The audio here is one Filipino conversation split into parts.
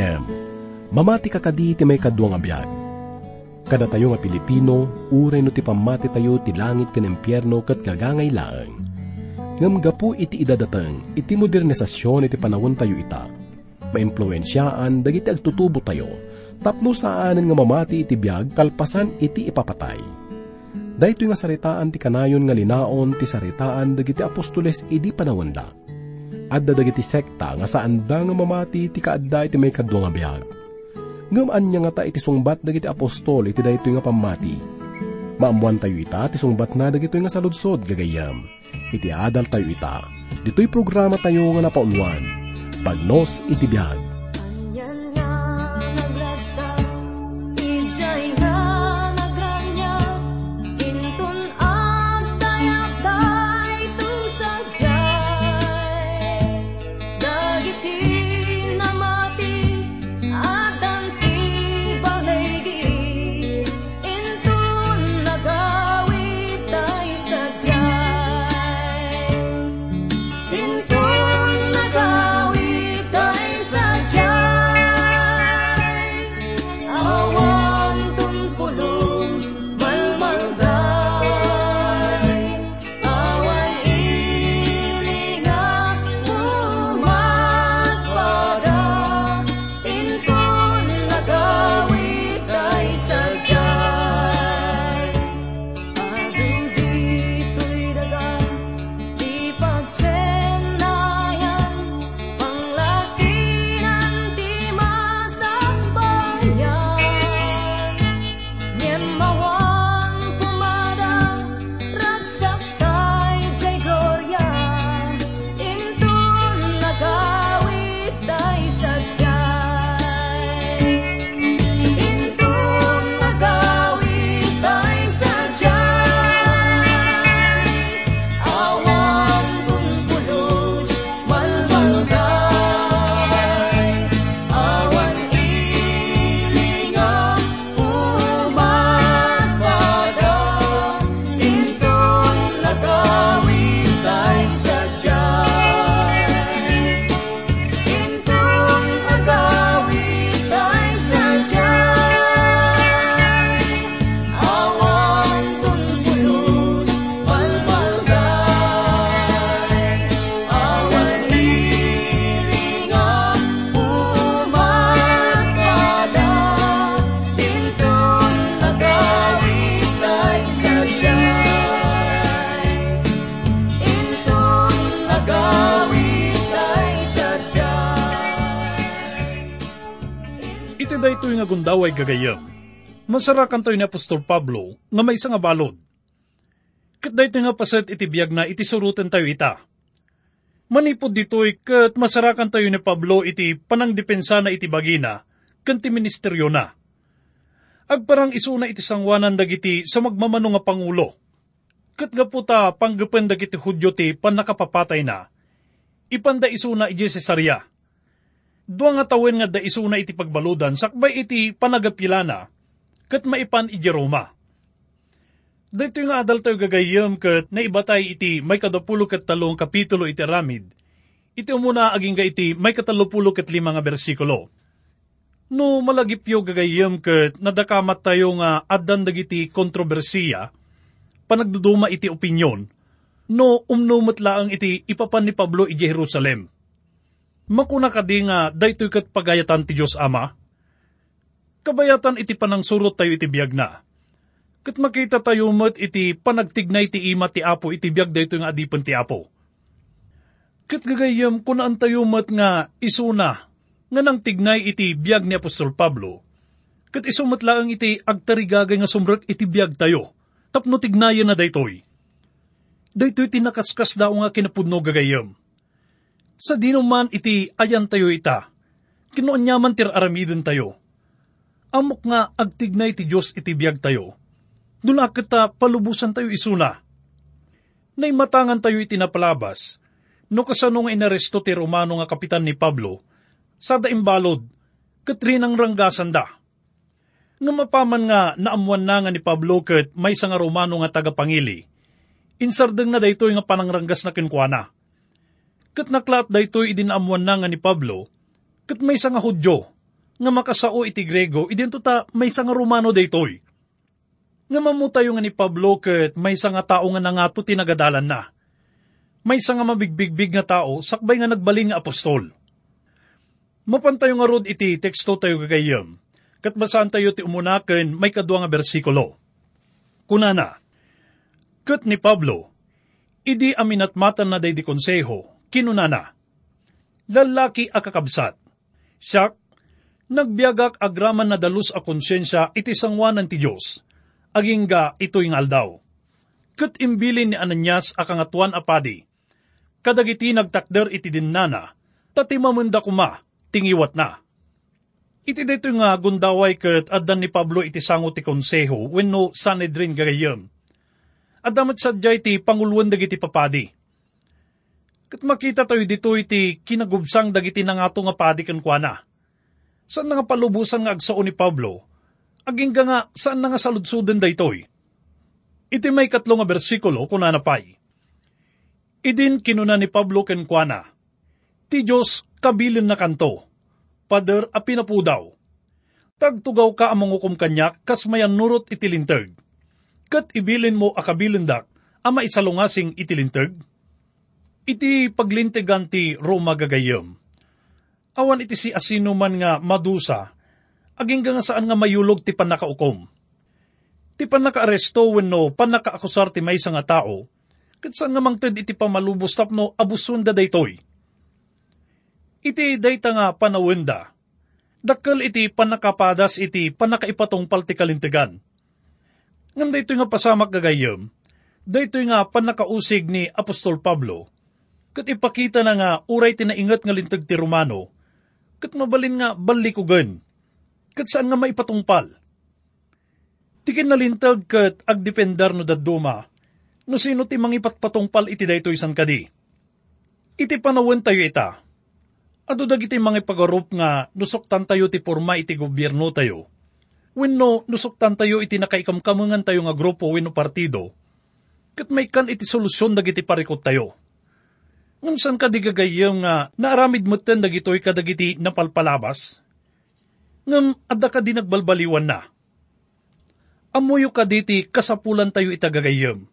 gagayem. Mamati ka kadi ti may kadwang abiyag. Kada tayo nga Pilipino, uray no ti pamati tayo ti langit ken impyerno ket gagangay laeng. Ngam gapu iti idadateng, iti modernisasyon iti panawon tayo ita. Maimpluensyaan, dagiti agtutubo tayo, tapno saanan nga mamati iti biyag, kalpasan iti ipapatay. Dahito nga saritaan ti kanayon nga linaon ti saritaan dagiti apostoles idi panawon da. Adda dagiti sekta nga saan da nga mamati ti kaadda iti may kadwa nga biyag ngam anya nga ta iti sungbat dagiti apostol iti daytoy nga pamati. Maamuan tayo ita ti sungbat na dagitoy nga saludsod gagayam. Iti adal tayo ita. Dito'y programa tayo nga napauluan. Pagnos iti biyag. Daytoy nga gundaway gagayam. Masarakan tayo ni Apostol Pablo nga may nga balod. Kat daytoy nga paset iti biyag na iti surutan tayo ita. Manipod ditoy kat masarakan tayo ni Pablo iti panangdepensa na iti bagina kanti ministeryo na. Agparang isuna iti sangwanan dagiti sa magmamano nga pangulo. Kat gaputa panggapan dagiti hudyo ti panakapapatay na. Ipanda isuna iti Cesarea Dua nga tawen nga da isuna iti pagbaludan sakbay iti panagapilana, kat maipan iti Roma. Dito nga adal tayo gagayam kat naibatay iti may kadapulo kat talong kapitulo iti ramid. Iti umuna aging ga iti may katalupulo kat lima nga bersikulo. No malagipyo gagayam kat nadakamat tayo nga adan dagiti kontrobersiya, panagduduma iti opinyon, no umnumot laang iti ipapan ni Pablo iti Jerusalem makuna ka di nga daytoy kat pagayatan ti Diyos Ama? Kabayatan iti panang surot tayo iti biyag na. Kat makita tayo mat iti panagtignay ti ima ti Apo iti biyag daytoy nga adipan ti Apo. Kat gagayam kunaan tayo mat nga isuna nga nang tignay iti biyag ni Apostol Pablo. Kat isumat lang iti agtarigagay nga sumrek iti biyag tayo. Tapno tignayan na daytoy. Daytoy tinakaskas daw nga kinapudno gagayam sa dinuman iti ayan tayo ita, kinuanyaman tir aramidin tayo. Amok nga agtignay ti Diyos iti biyag tayo. Dula kita palubusan tayo isuna. Naimatangan tayo iti napalabas, no kasano nga inaresto ti Romano nga kapitan ni Pablo, sa daimbalod, katrinang ranggasan da. Nga mapaman nga naamuan na nga ni Pablo kat may nga Romano nga tagapangili, insardeng na daytoy nga panangranggas na kinkwana Kat naklat daytoy idinamuan na nga ni Pablo, kat may nga hudyo, nga makasao iti Grego, idento ta may nga Romano daytoy. Nga mamutayo nga ni Pablo ket may nga tao nga nangato tinagadalan na. May nga mabigbigbig nga tao, sakbay nga nagbaling nga apostol. Mapantayo nga rod iti teksto tayo gagayam, kat basaan tayo ti umunaken may kadwa nga bersikulo. Kunana, Kat ni Pablo, idi aminatmatan na day di konseho, kinunana, lalaki akakabsat, siyak Nagbiagak agraman na dalus a konsyensya iti sangwanan ti Diyos. Aging ito'y aldaw. Kat imbilin ni Ananias a kangatuan apadi. Kadagiti nagtakder iti dinnana, tati mamunda kuma, tingiwat na. Iti dito nga gundaway kat adan ni Pablo iti sango ti konseho wenno sanedrin gagayam. Adamat sadya iti panguluan dagiti papadi. Kat makita tayo dito iti kinagubsang dagiti nangato nga padi kan kuana Saan nga palubusan nga agsao ni Pablo? Aging nga saan nga saludsuden daytoy? Iti may katlo nga bersikulo kuna napay. Idin kinuna ni Pablo ken kuana. Ti Diyos kabilin na kanto. Pader a pinapudaw. Tagtugaw ka among ukom kanyak kas mayan nurot itilintag. Kat ibilin mo akabilindak ama isalungasing itilintag. Iti paglintigan ti Roma gagayam awan iti si asino man nga madusa, aging nga saan nga mayulog ti panakaukom. Ti panakaaresto wenno panakaakusar ti may nga tao, kat saan nga mangted iti pamalubos tapno abusunda daytoy. Iti dayta nga panawenda, dakkel iti panakapadas iti panakaipatong paltikalintigan. Ngam daytoy nga pasamak gagayem, daytoy nga panakausig ni Apostol Pablo, kat ipakita na nga uray tinaingat nga lintag ti Romano, kat mabalin nga balikugan, kat saan nga maipatungpal. Tikin nalintag kat agdependar no daduma, no sino ti mangipatpatungpal iti dayto isan kadi. Iti panawan tayo ita. Ado dagiti mga pagarup nga nusoktan tayo ti forma iti gobyerno tayo. Wenno nusoktan tayo iti nakaikamkamangan tayo nga grupo wenno partido. Kat may kan iti solusyon dagiti parikot tayo Ngunsan ka di gagayang nga naaramid mo ten dagitoy kadagiti napalpalabas? Ngam adda ka di nagbalbaliwan na. Amuyo ka diti kasapulan tayo itagagayam.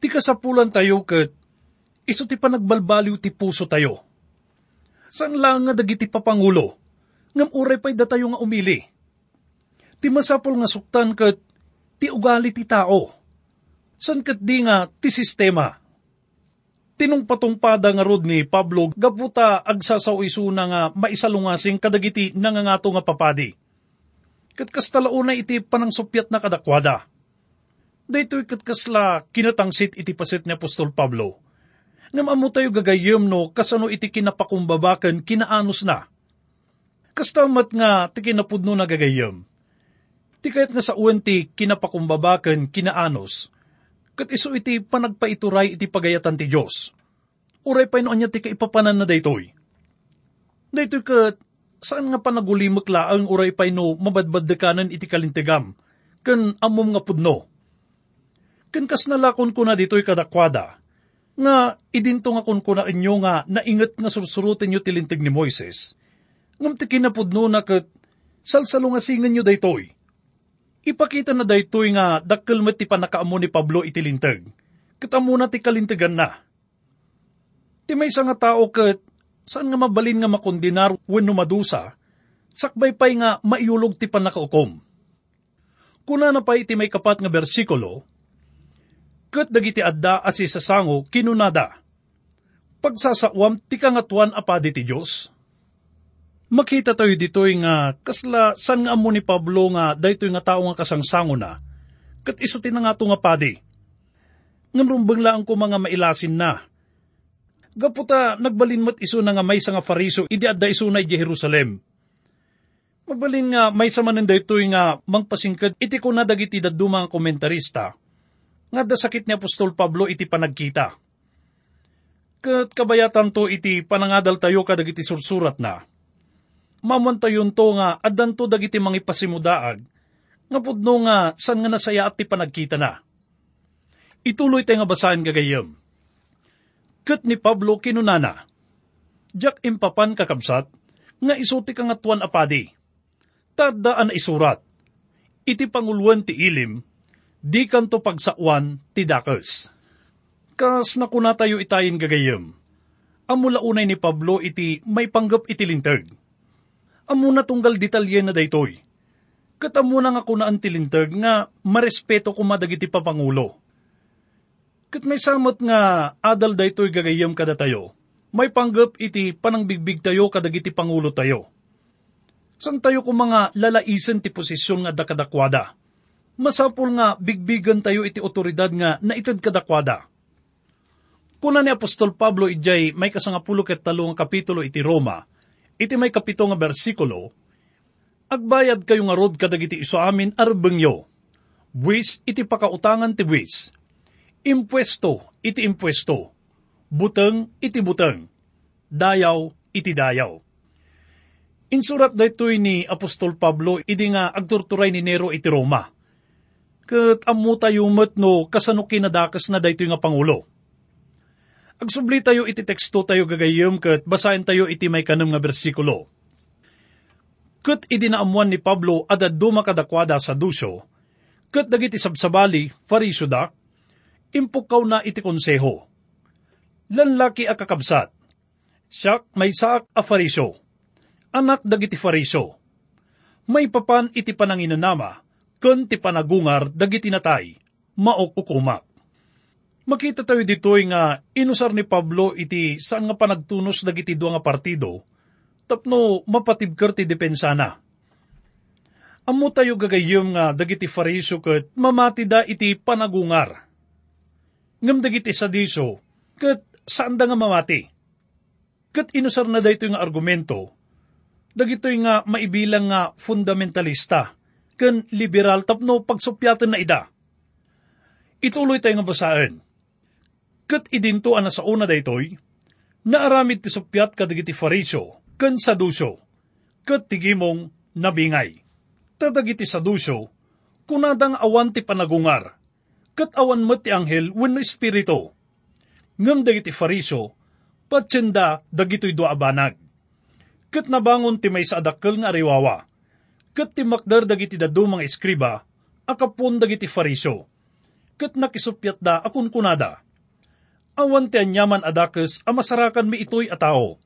Ti kasapulan tayo kat iso ti panagbalbaliw ti puso tayo. San lang nga dagiti papangulo? Ngam uray pa'y tayo nga umili. Ti masapol nga suktan kat ti ugali ti tao. San kat di nga ti sistema tinungpatungpada nga rod ni Pablo gaputa agsasaw isuna nga maisalungasing kadagiti nangangato nga papadi. Kat kastalao na iti panangsupyat na kadakwada. Daytoy kat kasla kinatangsit iti pasit ni Apostol Pablo. Ngam amo tayo gagayem no kasano iti kinapakumbabakan kinaanos na. Kastamat nga ti kinapudno na gagayem. Ti kayat nga sa uwenti kinapakumbabakan kinaanos kat iso iti panagpaituray iti pagayatan ti Diyos. Uray pa anya ti kaipapanan na daytoy. Daytoy kat, saan nga panagulimak laang uray pa no mabadbad dekanan iti kalintigam, kan amom nga pudno. Kan kas nalakon ko na dito'y kadakwada, nga idinto nga kun kuna inyo nga naingat nga sursurutin nyo tilintig ni Moises. Ngam ti kinapudno na kat salsalungasingan nyo daytoy Ipakita na daytoy nga dakkel met ti panakaamo ni Pablo itilintag. Katamo na ti kalintigan na. Ti may nga tao kat saan nga mabalin nga makondinar wenno madusa, sakbay pay nga maiulog ti panakaukom. Kuna na pa iti may kapat nga bersikulo, kat dagiti adda as isasango kinunada. Pagsasawam ti kangatuan apadi ti Diyos Makita tayo ditoy nga kasla san nga amo ni Pablo nga daytoy nga tao nga kasangsango na. Kat isuti na nga nga padi. Ngamrumbang lang ko mga mailasin na. Gaputa nagbalin mat iso na nga may nga fariso idi adda iso na Jerusalem. Mabalin nga may samanin daytoy nga mangpasingkad iti ko na dagiti daduma komentarista. Nga da sakit ni Apostol Pablo iti panagkita. Kat kabayatan to iti panangadal tayo kadagiti sursurat na mamantayon to nga adan to dagiti mga ipasimudaag, nga pudno nga san nga nasaya at ti panagkita na. Ituloy tayo nga basahin gagayam. Kat ni Pablo kinunana, Diyak impapan kakabsat, nga isuti ka nga tuwan apadi. Tadaan isurat, iti panguluan ti ilim, di kanto pagsakwan ti dakes. Kas nakuna tayo itayin gagayem, amula unay ni Pablo iti may panggap iti lintag. Amuna tunggal detalye na daytoy. Kat amuna nga kunaan ti lintag nga marespeto kumadag iti papangulo. Kat may samot nga adal daytoy gagayem kada tayo, may panggap iti panangbigbig tayo kadag iti pangulo tayo San tayo kung mga lalaisen ti posisyon nga dakadakwada? Masapul nga bigbigan tayo iti otoridad nga na itad kadakwada. Kuna ni Apostol Pablo ijay may kasangapulo ket talo nga kapitulo iti Roma, iti may kapito nga bersikulo, Agbayad kayo nga rod kadag iti iso amin arbengyo. Buwis iti pakautangan ti buwis. Impuesto iti impuesto. Buteng iti buteng. Dayaw iti dayaw Insurat daytoy ni Apostol Pablo idi nga agturturay ni Nero iti Roma. Kat amu tayo met no kasano kinadakas na daytoy nga Pangulo. Agsubli tayo iti teksto tayo gagayom kat basahin tayo iti may kanam nga bersikulo. Kat idinaamuan ni Pablo adad duma kadakwada sa dusyo, kat dagiti sabsabali, fariso da, impukaw na iti konseho. Lanlaki a kakabsat, siyak may saak a fariso anak dagiti fariso. May papan iti pananginanama, kun ti panagungar dagiti natay, maok ukumak. Makita tayo ditoy nga inusar ni Pablo iti saan nga panagtunos dagiti dua nga partido, tapno mapatibker ti depensana. Amo tayo gagayom nga dagiti fariso ket mamati da iti panagungar. Ngam dagiti sadiso, ket saan da nga mamati? Ket inusar na dayto nga argumento, dagitoy nga maibilang nga fundamentalista, ken liberal tapno pagsupyatan na ida. Ituloy tayo nga basaan. Kat idinto ana sa una daytoy, naaramid ti supyat kadagiti fariso, ken saduso, kat tigimong nabingay. Tadagiti saduso, kunadang awan ti panagungar, kat awan mo ti anghel wenno espiritu. Ngam dagiti fariso, patsenda dagitoy do abanag ket nabangon ti may sa adakkel nga ariwawa. Ket ti makdar dagiti dadu mga eskriba, akapon dagiti fariso. Ket nakisupyat da akun kunada. Awan ti anyaman adakes a masarakan mi itoy a tao.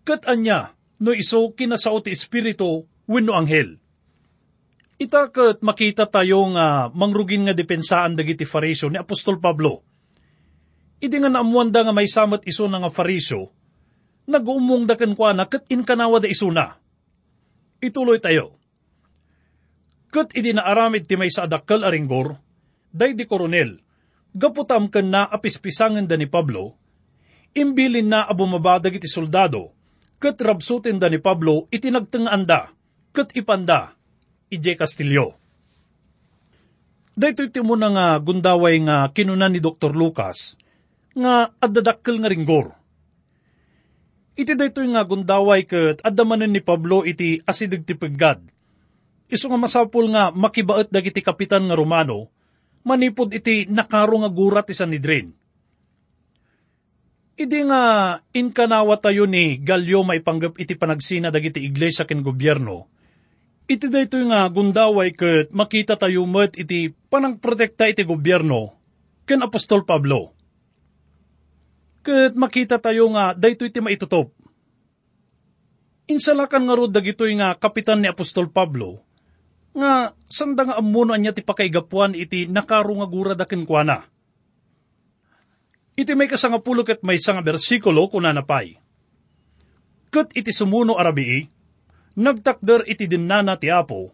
Ket anya, no iso kinasao ti espiritu wenno anghel. Ita ket makita tayo nga mangrugin nga depensaan dagiti fariso ni Apostol Pablo. Idi nga naamuanda nga may samat iso nga fariso, nag-uumong da kwa na kat inkanawa da isuna. Ituloy tayo. Kat idi na aramid ti may sa adakal aringgor, day di koronel, gaputam kan na apispisangan da ni Pablo, imbilin na abumabadag iti soldado, kat rabsutin da ni Pablo itinagtangaan da, kat ipanda, ije Castillo. Dahito iti mo na nga gundaway nga kinunan ni Dr. Lucas, nga adadakkel nga ringgor Iti daytoy nga gundaway ket adamanen ni Pablo iti asidig ti peggad. Iso nga masapul nga makibaet dagiti kapitan nga Romano, manipod iti nakaro nga gurat ti Sanidrin. Idi nga inkanawa tayo ni Galyo maipanggap iti panagsina dagiti iglesia ken gobyerno. Iti daytoy nga gundaway ket makita tayo met iti panangprotekta iti gobyerno ken Apostol Pablo Kat makita tayo nga, dayto iti maitutop. Insalakan nga rod dagitoy nga kapitan ni Apostol Pablo, nga sanda nga amuno anya ti pakaigapuan iti nakaro nga gura daken kuana. Iti may kasangapulo ket may nga bersikulo kuna napay. Kat iti sumuno arabii, nagtakder iti dinnana ti Apo,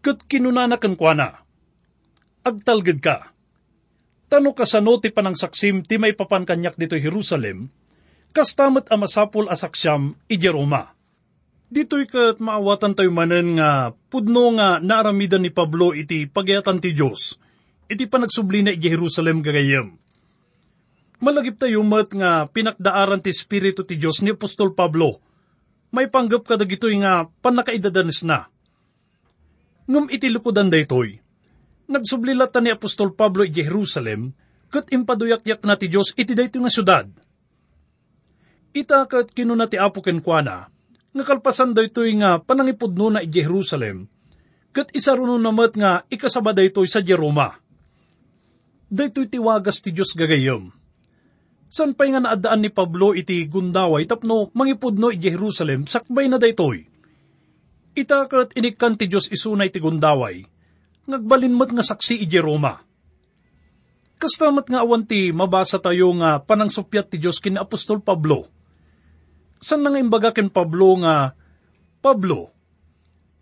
kat kinunana ken kuana. Agtalged ka Tano kasano ti saksim ti may papankanyak dito Jerusalem, kastamat amasapol asaksyam i Roma. Dito'y kat maawatan tayo manen nga pudno nga naaramidan ni Pablo iti pagyatan ti Diyos, iti panagsubli na i Jerusalem gagayam. Malagip tayo mat nga pinakdaaran ti Espiritu ti Diyos ni Apostol Pablo, may panggap ka dagitoy nga panakaidadanes na. Ngum iti lukudan daytoy, Nagsublilat ni Apostol Pablo i Jerusalem, kat impaduyak-yak na ti Diyos iti dayto nga syudad. Ita kat kinuna ti Apo kenkwana, Nga kalpasan da ito'y nga panangipudno na Jerusalem, kat isa runo namat nga ikasaba da ito'y sa Jeroma. Da ito'y tiwagas ti Diyos gagayom. San pa'y nga naadaan ni Pablo iti gundaway tapno mangipudno i Jerusalem sakbay na da ito'y. Itakat inikan ti Diyos isunay ti gundaway, ngagbalinmat nga saksi i Jeroma. Kastamat nga awan ti mabasa tayo nga panangsupyat ti Diyos kin Apostol Pablo. San nga imbaga ken Pablo nga, Pablo,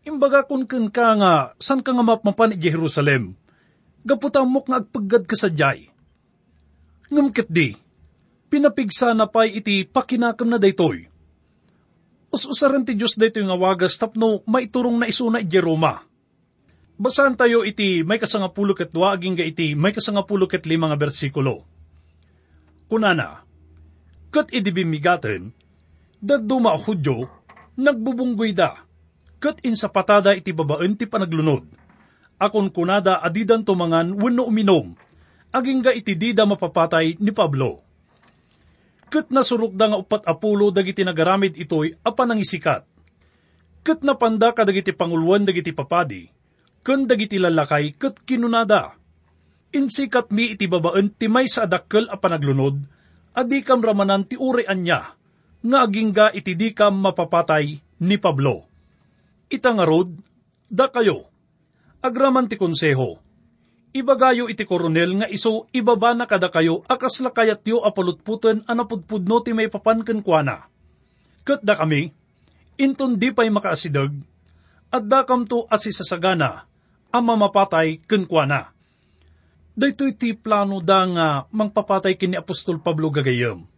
imbaga kun ken ka nga, san ka nga mapmapan i Jerusalem? Gaputamok nga agpaggad ka sa jay. Ngamkit di, pinapigsa na pa'y iti pakinakam na daytoy. Us-usaran ti Diyos daytoy nga wagas tapno maiturong na isuna i Jeroma Basahan tayo iti may kasangapulo ket dua aging ga iti may kasangapulo ket lima nga bersikulo. Kunana, kat idibimigaten, daduma hudyo, nagbubunggoy da, kat insapatada iti babaen ti panaglunod. Akon kunada adidan tumangan wenno uminom, aging ga iti dida mapapatay ni Pablo. Kat nasurok da nga upat apulo dagiti nagaramid itoy apan ang isikat. Kat napanda ka dagiti panguluan dagiti papadi, kun dagiti lalakay ket kinunada. Insikat mi iti babaen ti may sa adakkel a panaglunod, adi ramanan ti uri anya, nga agingga iti di mapapatay ni Pablo. Ita nga rod, da kayo, agraman ti konseho, ibagayo iti koronel nga iso ibaba na kada kayo akas lakayat yo apalutputan anapudpudno ti may papanken kuana. Kat da kami, inton di pa'y makaasidag, at da kam to asisasagana, ang mamapatay kenkwana. Daytoy ti plano da nga mangpapatay kini Apostol Pablo gagayam.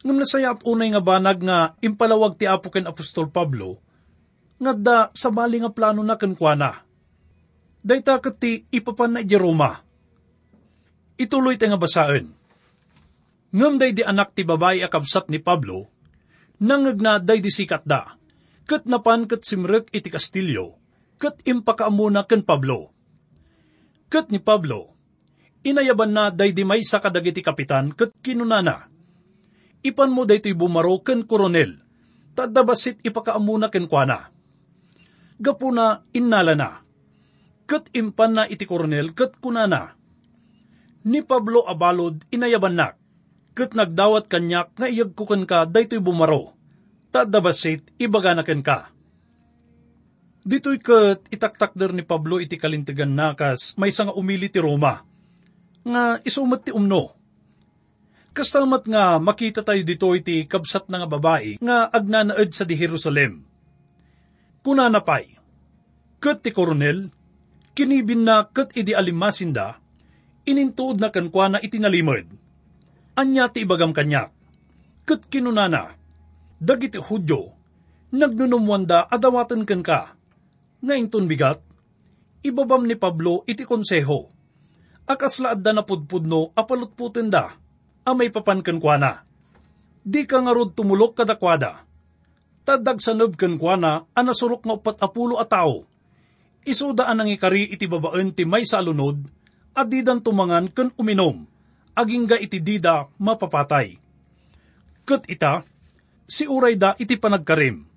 Ngam nasaya at unay nga banag nga impalawag ti apo ken Apostol Pablo, nga da sa bali nga plano na kenkwana. Dayta kat ti ipapan na Jeroma. Ituloy ti nga basaan. Ngam day di anak ti babae akabsat ni Pablo, nangag na day di sikat da, kat napan kat simrek iti Kastilyo, kat impakaamuna ken Pablo. Kat ni Pablo, inayaban na day di may sa kadagiti kapitan kat kinunana. Ipan mo daytoy bumaro ken koronel, tadabasit ipakaamuna ken kuana. Gapuna innala na. Kat impan na iti koronel kat kunana. Ni Pablo abalod inayaban na, kat nagdawat kanyak nga iyag kukan ka daytoy bumaro, tadabasit ibaga na ka Dito'y kat itaktakder ni Pablo iti kalintigan nakas may nga umili ti Roma. Nga isumat ti umno. Kastalmat nga makita tayo dito iti kabsat na nga babae nga agnanaed sa di Jerusalem. Kuna napay, kat ti koronel, kinibin na kat idi alimasinda, inintuod na kankwa na itinalimod. Anya ti ibagam kanyak, kat kinunana, dagiti hudyo, nagnunumwanda adawatan kan ka, Ngayon bigat, ibabam ni Pablo iti konseho. Akaslaad da na pudpudno apalutputin da, amay papankan kwa na. Di ka nga rod tumulok kadakwada. Tadag sanob kan kwa na, anasurok nga upat apulo a tao. Isudaan ang ikari iti babaen ti may sa alunod, at didan tumangan kan uminom, aging ga iti dida mapapatay. Kat ita, si uray da iti panagkarim.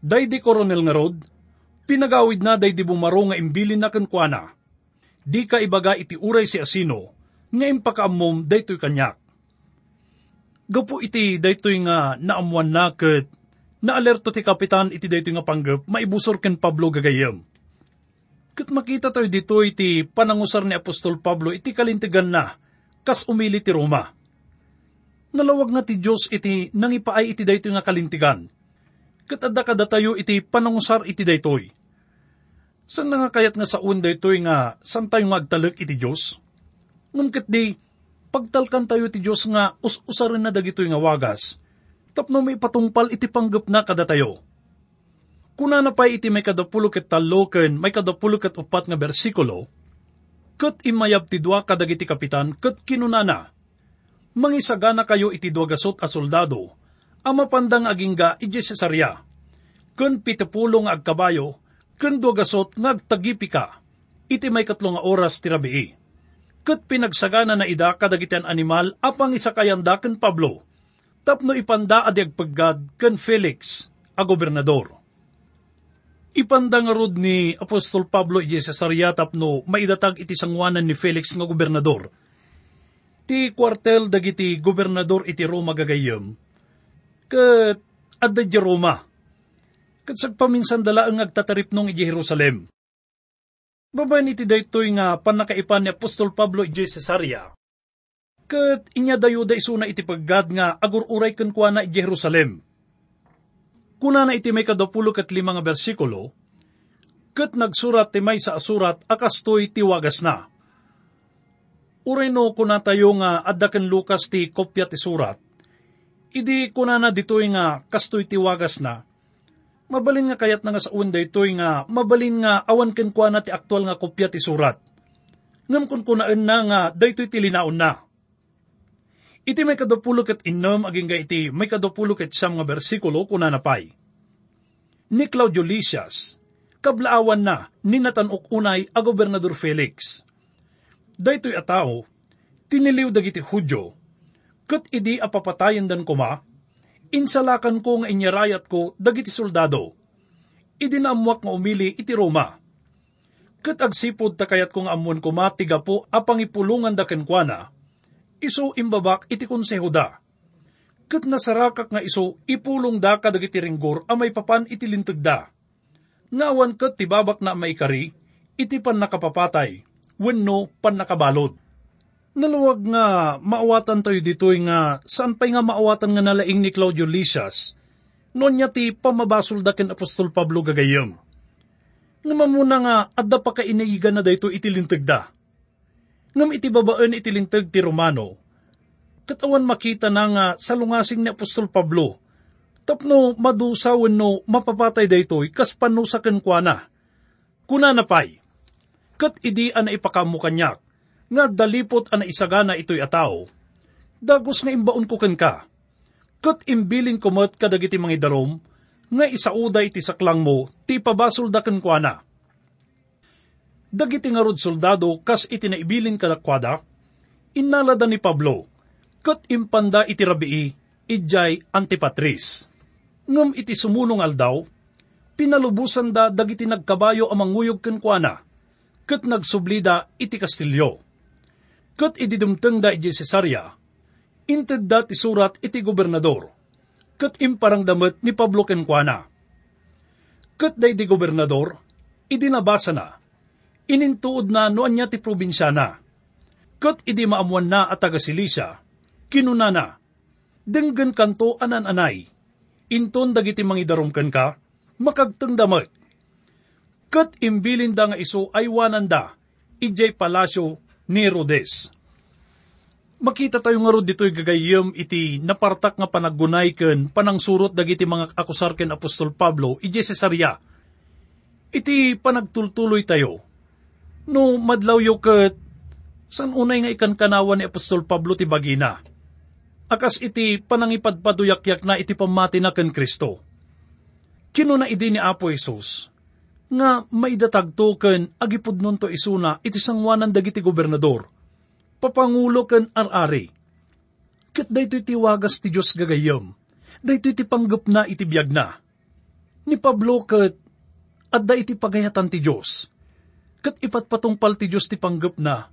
Day di koronel nga rod, Pinagawid na day di bumaro nga imbilin na kankwana. Di ka ibaga iti uray si asino, nga impakaamom daytoy kanyak. Gapo iti daytoy nga naamuan na ket na alerto ti kapitan iti daytoy nga panggap maibusor ken Pablo gagayem. Ket makita tayo dito iti panangusar ni Apostol Pablo iti kalintigan na kas umili ti Roma. Nalawag nga ti Diyos iti nangipaay iti daytoy nga kalintigan. Ket adda kada tayo iti panangusar iti daytoy San nga kayat nga sa unday to'y nga san tayo nga agtalek iti Diyos? Ngumkit di, pagtalkan tayo iti Diyos nga us-usarin na dagitoy nga wagas, tapno may patungpal iti panggap na kada tayo. Kuna na pa iti may kadapulo ket taloken, may kadapulo ket upat nga bersikulo, ket imayab ti dua kadagiti kapitan, ket kinunana, mangisagana kayo iti dua gasot a soldado, ama pandang agingga iti Cesarea, kun pitepulo nga agkabayo, Kendo gasot ngagtagipi iti may katlong oras tirabii. Kat pinagsagana na ida kadagitian animal apang isa kayandaken Pablo, Tapno ipanda adyag paggad ken Felix, a gobernador. Ipanda nga rod ni Apostol Pablo iti Cesarea tapno maidatag iti sangwanan ni Felix nga gobernador. Ti kwartel dagiti gobernador iti Roma gagayem. Ket adda Roma. Ket sagpaminsan dala ang agtatarip nung iti Jerusalem. Babayan iti daytoy nga panakaipan ni Apostol Pablo iti Cesarea. Ket inya dayo da isuna iti paggad nga agururay ken kuana iti Jerusalem. Kuna na iti may kadapulo kat lima nga bersikulo, ket nagsurat ti may sa asurat akastoy tiwagas na. Uray no kuna tayo nga adda ken Lucas ti kopya ti surat, idi kuna na ditoy nga kastoy tiwagas na, mabalin nga kayat na nga sa unday toy nga mabalin nga awan ken kuana ti aktual nga kopya ti surat. Ngam kun kunaan na nga daytoy ti linaon na. Iti may kadapulo ket innom aging ga iti may kadapulo ket siyam nga bersikulo kuna napay. Ni Claudio Lysias, kablaawan na ni natanok unay a gobernador Felix. Daytoy a tao, tiniliw dagiti Hudyo, ket idi apapatayan dan kuma, insalakan ko nga inyarayat ko dagiti soldado. Idi naamuak nga umili iti Roma. Ket agsipod takayat kong amuan kuma tiga po apang ipulungan da kenkwana, iso imbabak iti konseho da. Kat nasarakak nga iso ipulong da kadagiti ringgor a may papan iti lintag da. Ngawan kat tibabak na may kari, iti pan nakapapatay, wenno pan nakabalod. Naluwag nga maawatan tayo ditoy nga saan pa'y nga maawatan nga nalaing ni Claudio Lysias, noon niya ti pamabasol da Apostol Pablo gagayem. Nga mamuna nga adda pa ka na dayto itilintag da ngam iti babaan iti lintag ti Romano. Katawan makita na nga salungasing ni Apostol Pablo, tapno madusawan no mapapatay daytoy kas panusaken kwa na. Kuna na pay, kat idi ana ipakamu kanyak, nga dalipot ana isagana ito'y ataw, dagos nga imbaon ko ken ka. Kat imbilin kumot kadagiti mga darom, nga isauda iti saklang mo, ti pabasol da ken kwa na dagiti nga soldado kas iti naibilin kadakwada, inalada ni Pablo, kat impanda iti rabii, ijay antipatris. Ngam iti sumunong aldaw, pinalubusan da dagiti nagkabayo amang nguyog kenkwana, kat nagsublida iti kastilyo. Kat ididumteng da iti Cesarea, inted da ti surat iti gobernador, kat imparang damet ni Pablo kenkwana. Kat da iti gobernador, idinabasa na, inintuod na noan niya ti probinsya na. Kat idi maamuan na at taga Silisa, kinuna na, denggan kanto anan-anay, inton dagiti mangidarom kan ka, makagteng damat. Kat imbilin da nga iso ay wananda, ijay palasyo ni Rodes. Makita tayo nga ro dito'y gagayem iti napartak nga panaggunay ken panangsurot dagiti mga akusar ken Apostol Pablo ijay Cesarea. Iti panagtultuloy tayo, no madlaw yo ket san unay nga ikan kanawan ni Apostol Pablo ti bagina. Akas iti panangipadpaduyakyak na iti pamati na ken Kristo. Kino na idi ni Apo Isus, nga maidatagto ken agipud nun to isuna iti sangwanan dagiti gobernador, papangulo ken arari. Ket dayto iti wagas ti Diyos gagayom, dayto iti panggap na iti biyag na. Ni Pablo ket adda iti pagayatan ti Diyos kat ipatpatungpal ti Diyos ti panggap na,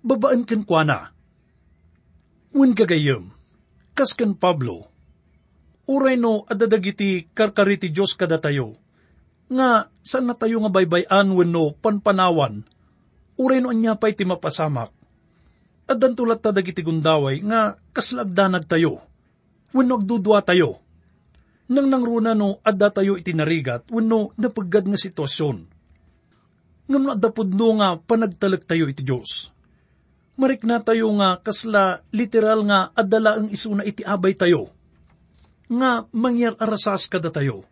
babaan ken kwa na. Wen gagayem, kas ken Pablo, uray no adadagiti karkari ti Diyos kada tayo, nga saan na tayo nga baybayan wen no panpanawan, uray no anya pa'y ti mapasamak. Adan tulat ta dagiti gundaway nga kaslagdanag tayo, wen no agdudwa tayo. Nang nangruna no adda tayo itinarigat wen no napaggad nga sitwasyon ngam nadapod no nga panagtalag tayo iti Diyos. Marik na tayo nga kasla literal nga adala ang isuna iti abay tayo. Nga mangyar arasas kada tayo.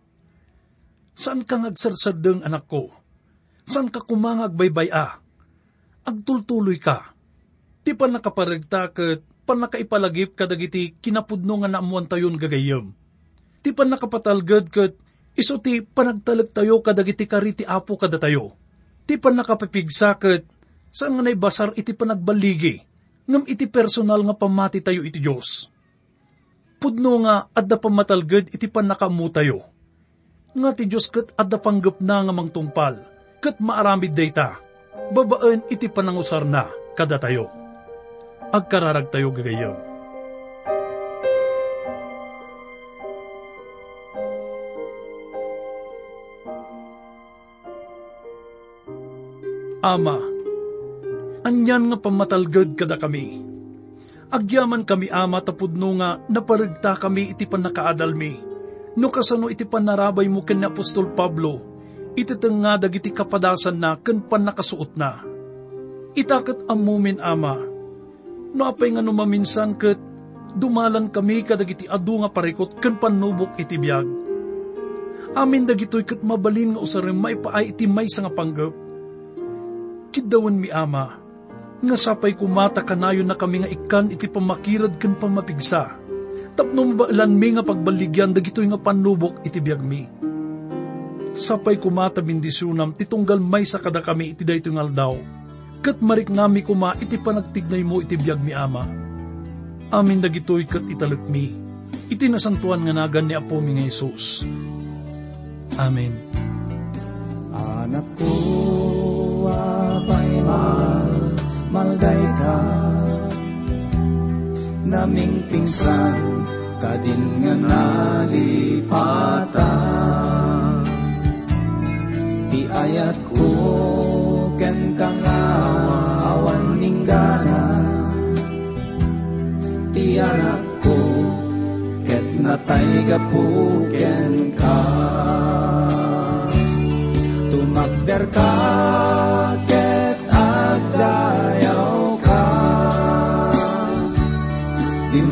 Saan ka ngagsarsardeng anak ko? Saan ka kumangag baybaya? Agtultuloy ka. Ti pa nakaparagta kat panakaipalagip kadagiti kinapudno nga naamuan tayon gagayam. Ti pa nakapatalgad kat iso ti panagtalag tayo kadagiti kariti apo kada tayo ti pa nakapipigsaket, saan nga naibasar iti panagbaligi, ngam iti personal nga pamati tayo iti Diyos. Pudno nga adda pamatalged iti pannakamutayo. Nga ti Diyos kat panggap na nga mangtungpal, kat maaramid data, babaan iti panangusar na kada tayo. Agkararag tayo gagayam. Ama, anyan nga pamatalged kada kami. Agyaman kami ama tapudno nga naparagta kami iti panakaadalmi. No kasano iti panarabay mo ken Apostol Pablo, iti nga dagiti kapadasan na ken panakasuot na. Itakat amumin ama, no apay nga numaminsan ket dumalan kami kadagiti adu nga parikot ken panubok iti biyag. Amin dagitoy ket mabalin nga usarim maipaay iti may nga panggap kidawan mi ama, nga sapay kumata kanayon na kami nga ikan iti pamakirad kan pamapigsa. Tapno mabailan mi nga pagbaligyan dagitoy nga panubok iti biyag mi. Sapay kumata bindisunam titunggal may sa kada kami iti dayto nga aldaw. Kat marik nami kuma iti panagtignay mo iti biyag mi ama. Amin dagitoy kat italak mi. Iti nasantuan nga nagan ni Apo mi nga Isus. Amen. Anak ko, apay mal, malday ka, naming pingsan, kadin nga nalipatan. Di ayat ko, ken ka nga awan ninggana, ti anak ko, ket natay gapuken ka. Tumakder ka,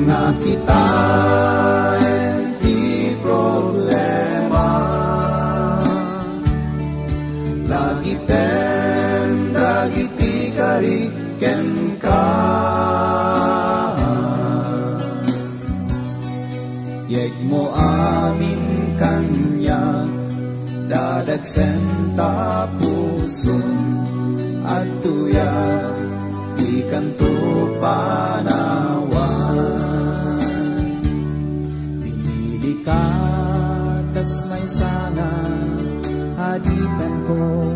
na kita enti problema. Lagi pen, dagiti kariken ka. Yeg mo amin kanya, dadagsen tapuson at tuya di kanto tas may sana hadikan ko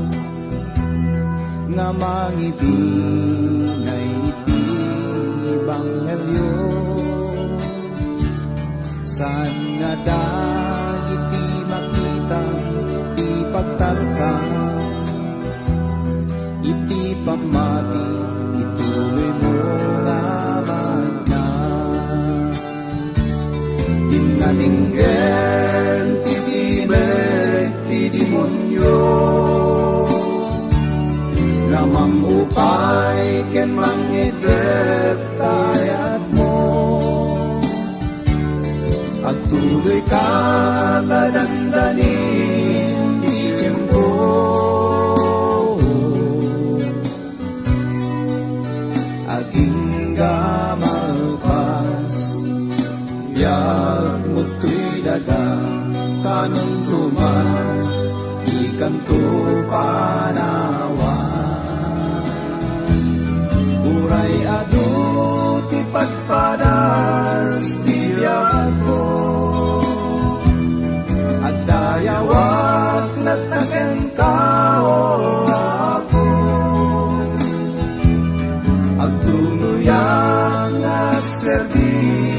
nga mangibinay iti banghelyo San nga dagiti makita ti pagtalka? Iti pamati ituloy mo nga magna. Ti demonyo. Lamang upay ken mangidep tayat mo. At tuloy ka nadandanin Ku yang nak sedih